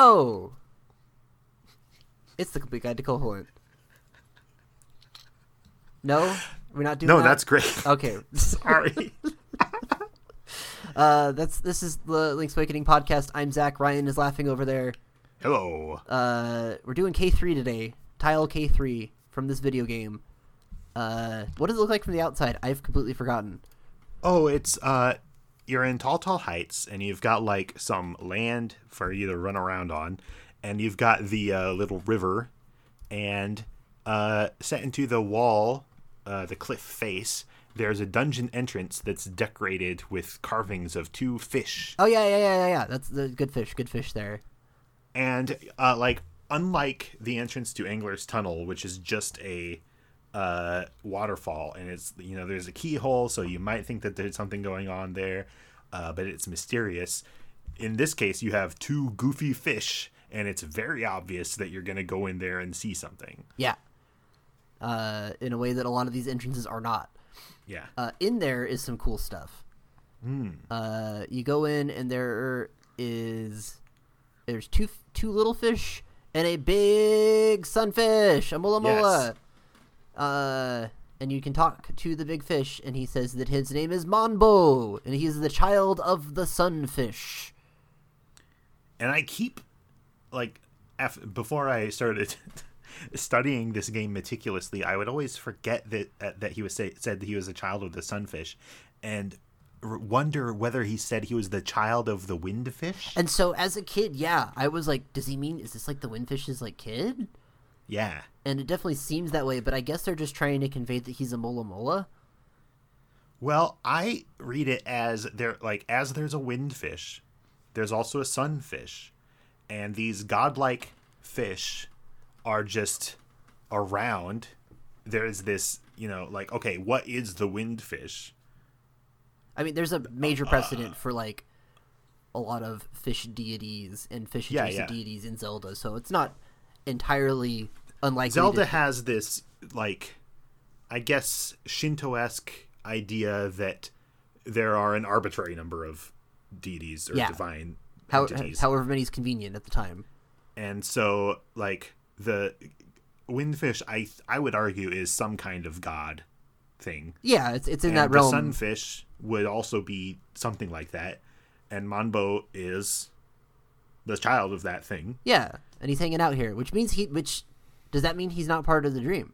Oh, it's the complete guide to Koholint. No, we're not doing. No, that? that's great. okay. Sorry. Uh, that's this is the Link's Awakening podcast. I'm Zach. Ryan is laughing over there. Hello. Uh, we're doing K3 today. Tile K3 from this video game. Uh, what does it look like from the outside? I've completely forgotten. Oh, it's uh you're in Tal Tal Heights and you've got like some land for you to run around on and you've got the uh, little river and uh set into the wall uh the cliff face there's a dungeon entrance that's decorated with carvings of two fish Oh yeah, yeah, yeah, yeah, yeah. That's the good fish. Good fish there. and uh like unlike the entrance to Angler's Tunnel which is just a uh waterfall and it's you know there's a keyhole so you might think that there's something going on there uh but it's mysterious in this case you have two goofy fish and it's very obvious that you're going to go in there and see something Yeah. Uh, in a way that a lot of these entrances are not. yeah Uh, in there is some cool stuff. Uh, you go in and there is there's two two little fish and a big sunfish, a mola mola. Uh, and you can talk to the big fish, and he says that his name is Manbo, and he's the child of the sunfish. and I keep like af- before I started studying this game meticulously, I would always forget that uh, that he was say, said that he was a child of the sunfish, and r- wonder whether he said he was the child of the windfish. And so, as a kid, yeah, I was like, does he mean is this like the windfish's like kid? Yeah, And it definitely seems that way, but I guess they're just trying to convey that he's a mola mola. Well, I read it as there like as there's a windfish, there's also a sunfish, and these godlike fish are just around. There's this, you know, like okay, what is the windfish? I mean, there's a major precedent for like a lot of fish deities and fish Yeah, yeah. deities in Zelda, so it's not entirely unlikely. Zelda to- has this like I guess Shinto-esque idea that there are an arbitrary number of deities or Yeah. divine how, entities. however many is convenient at the time. and so like the windfish i i would argue is some kind of god thing Yeah, it's it's in and that the realm. sunfish would also be something like that and manbo is the child of that thing Yeah, and he's hanging out here, which means he. Which does that mean he's not part of the dream?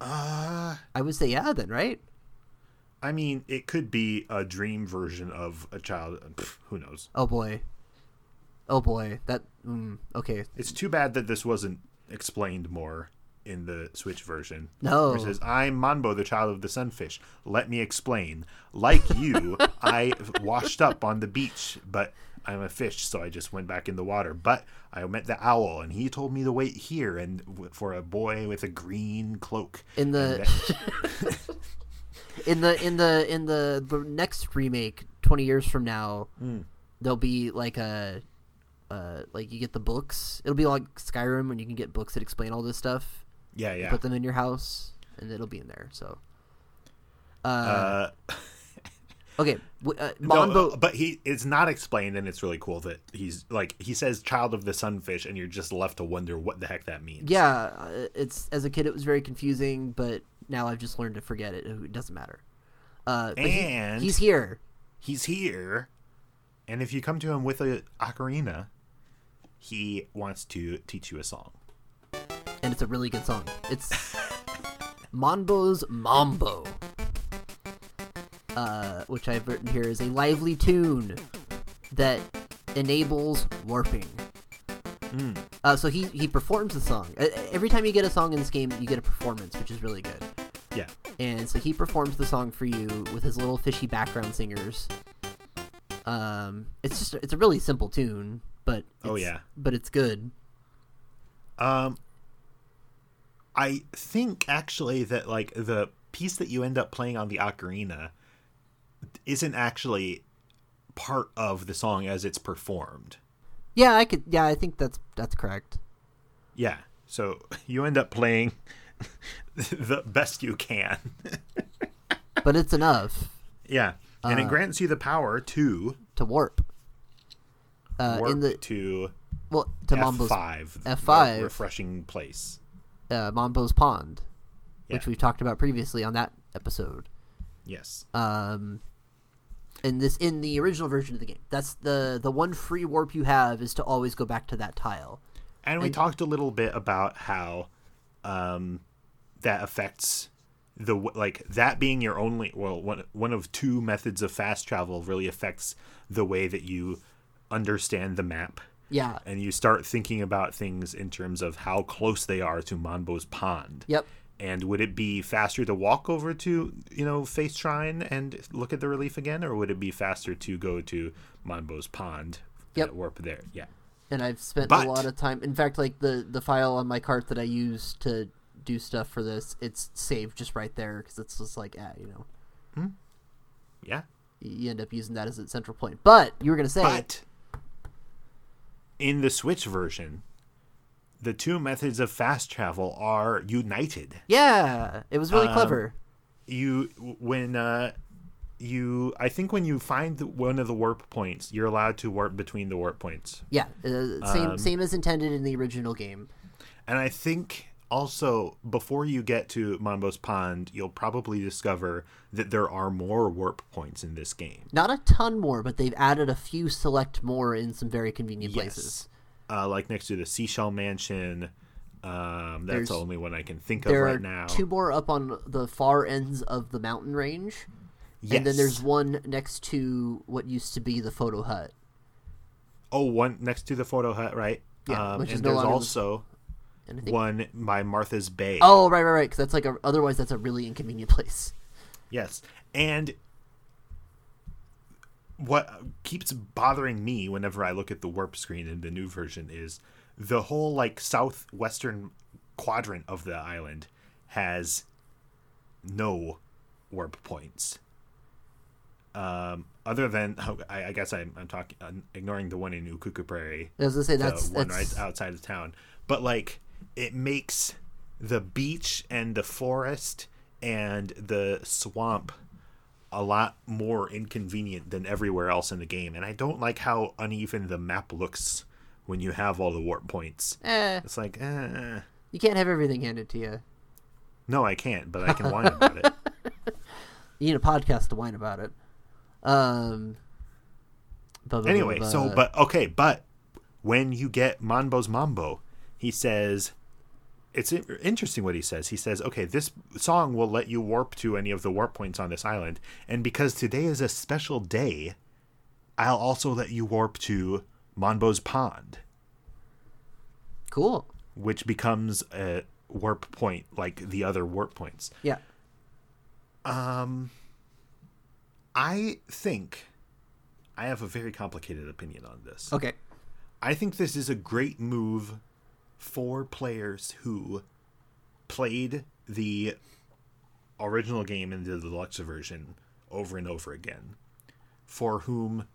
uh I would say yeah, then right? i mean it could be a dream version of a child pff, who knows Oh boy, oh boy, that mm, okay. it's too bad that this wasn't explained more in the Switch version. No. It says, I'm Manbo, the child of the sunfish. Let me explain. Like you, I washed up on the beach, but I'm a fish, so I just went back in the water. But I met the owl, and he told me to wait here and w- for a boy with a green cloak. In the that- in the in the in the, the next remake 20 years from now Hmm. there'll be like a uh like you get the books it'll be like skyrim when you can get books that explain all this stuff yeah, yeah. put them in your house and it'll be in there so uh, uh, okay uh, no, uh, but he it's not explained, and it's really cool that he's like he says "child of the sunfish," and you're just left to wonder what the heck that means. yeah uh, it's as a kid it was very confusing but now i've just learned to forget it it doesn't matter uh but he- And- he's here he's here, and if you come to him with a ocarina, he wants to teach you a song. and it's a really good song. It's Manbo's Mambo, uh, which I've written here is a lively tune that enables warping. Uh, so he he performs the song. Every time you get a song in this game, you get a performance, which is really good. Yeah, And so he performs the song for you with his little fishy background singers. Um, it's just it's a really simple tune, but Oh, yeah. but it's good. Um, I think actually that like the piece that you end up playing on the ocarina isn't actually part of the song as it's performed. Yeah, I could. Yeah, I think that's that's correct. Yeah, so you end up playing the best you can. But it's enough yeah, and Uh, it grants you the power to to warp. Uh, warp in the to well to F Mambo's five. F5. refreshing place. uh, Manbo's Pond, which Yeah. we talked about previously on that episode. Yes. Um, in this in the original version of the game, that's the the one free warp you have is to always go back to that tile. And we And- talked a little bit about how um, that affects the like that being your only well one one of two methods of fast travel really affects the way that you understand the map Yeah. and you start thinking about things in terms of how close they are to Manbo's pond. Yep. And would it be faster to walk over to, you know, Face Shrine and look at the relief again, or would it be faster to go to Manbo's pond? Yep. Warp there. Yeah. and I've spent But- a lot of time. In fact, like the the file on my cart that I use to do stuff for this, it's saved just right there because it's just like, ah, you know, Yeah. you end up using that as a central point. But you were gonna say, But in the Switch version, the two methods of fast travel are united. yeah, it was really Um, clever. You when uh you I think when you find the, one of the warp points, you're allowed to warp between the warp points. Yeah, uh, same um, same as intended in the original game. And I think also before you get to Manbo's Pond, you'll probably discover that there are more warp points in this game. Not a ton more, but they've added a few select more in some very convenient places. Uh, like next to the Seashell Mansion. Um, that's There's- the only one I can think of right now. two more up on the far ends of the mountain range, Yes. and then there's one next to what used to be the photo hut. Oh, one next to the photo hut, right? Yeah, um, which is and no there's the- also I think, one by Martha's Bay. oh right, right, right, because that's like a, otherwise that's a really inconvenient place. Yes. And what keeps bothering me whenever I look at the warp screen in the new version is the whole like southwestern quadrant of the island has no warp points. Um, other than oh, I, I guess I'm, I'm talking uh, ignoring the one in Ukuku Prairie, I was gonna say that's the one that's right outside of town. But like it makes the beach and the forest and the swamp a lot more inconvenient than everywhere else in the game. And I don't like how uneven the map looks when you have all the warp points. eh, It's like, eh, you can't have everything handed to you. no, I can't, but I can whine about it. You need a podcast to whine about it. Um. blah, blah, Anyway, blah, so but okay, but when you get Manbo's Mambo, he says it's interesting what he says. He says, "Okay, this song will let you warp to any of the warp points on this island, and because today is a special day, I'll also let you warp to Manbo's Pond, cool. which becomes a warp point like the other warp points." Yeah. Um, I think I have a very complicated opinion on this. Okay. I think this is a great move for players who played the original game in the deluxe version over and over again, for whom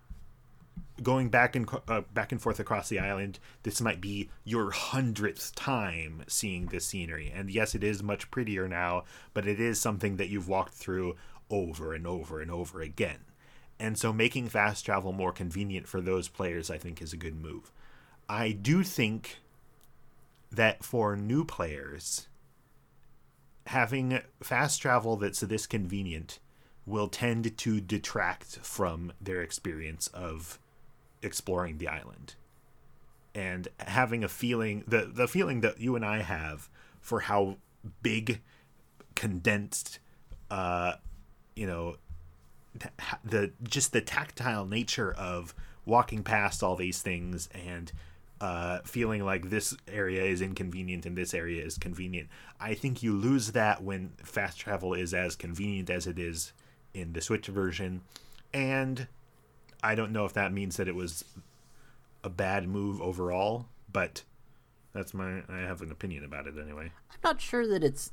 going back and uh, back and forth across the island, this might be your hundredth time seeing this scenery. And yes, it is much prettier now, but it is something that you've walked through over and over and over again. And so making fast travel more convenient for those players, I think, is a good move. I do think that for new players, having fast travel that's this convenient will tend to detract from their experience of exploring the island. And having a feeling the the feeling that you and I have for how big condensed uh you know the just the tactile nature of walking past all these things and uh, feeling like this area is inconvenient and this area is convenient. I think you lose that when fast travel is as convenient as it is in the Switch version, and I don't know if that means that it was a bad move overall, but that's my I have an opinion about it anyway. I'm not sure that it's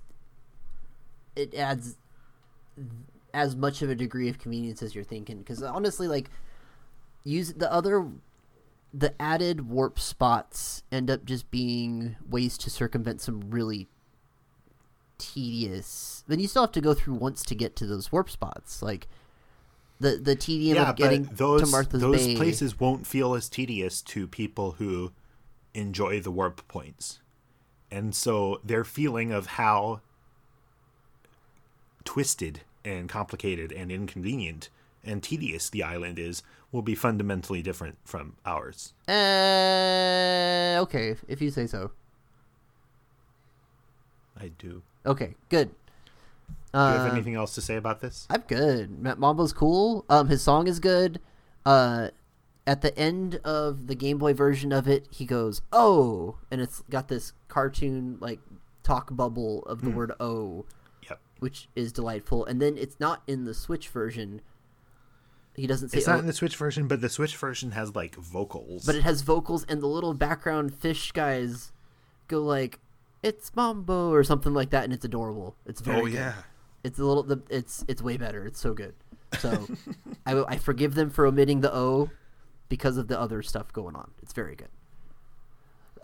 it adds as much of a degree of convenience as you're thinking because honestly like use the other the added warp spots end up just being ways to circumvent some really tedious then you still have to go through once to get to those warp spots like the the tedium yeah, of getting those to Martha's those Bay places won't feel as tedious to people who enjoy the warp points. And so their feeling of how twisted and complicated and inconvenient and tedious the island is will be fundamentally different from ours. Uh, okay, if you say so. I do. Okay, good. Do you have Uh, anything else to say about this? I'm good. Matt Mambo's cool. Um, his song is good. Uh, at the end of the Game Boy version of it, he goes "Oh," and it's got this cartoon like talk bubble of the word "Oh," Yep. which is delightful. And then it's not in the Switch version. He doesn't say It's "Oh," not in the Switch version, but the Switch version has like vocals. but it has vocals, and the little background fish guys go like "It's Mambo" or something like that, and it's adorable. It's very oh good. yeah. It's a little. The, it's it's way better. It's so good. So I, I forgive them for omitting the O because of the other stuff going on. It's very good.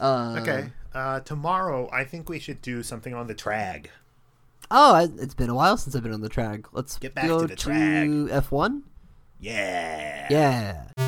Uh, Okay. Uh, tomorrow, I think we should do something on the trag. Oh, it's been a while since I've been on the track. Let's Get back to the track. F one. Yeah. Yeah.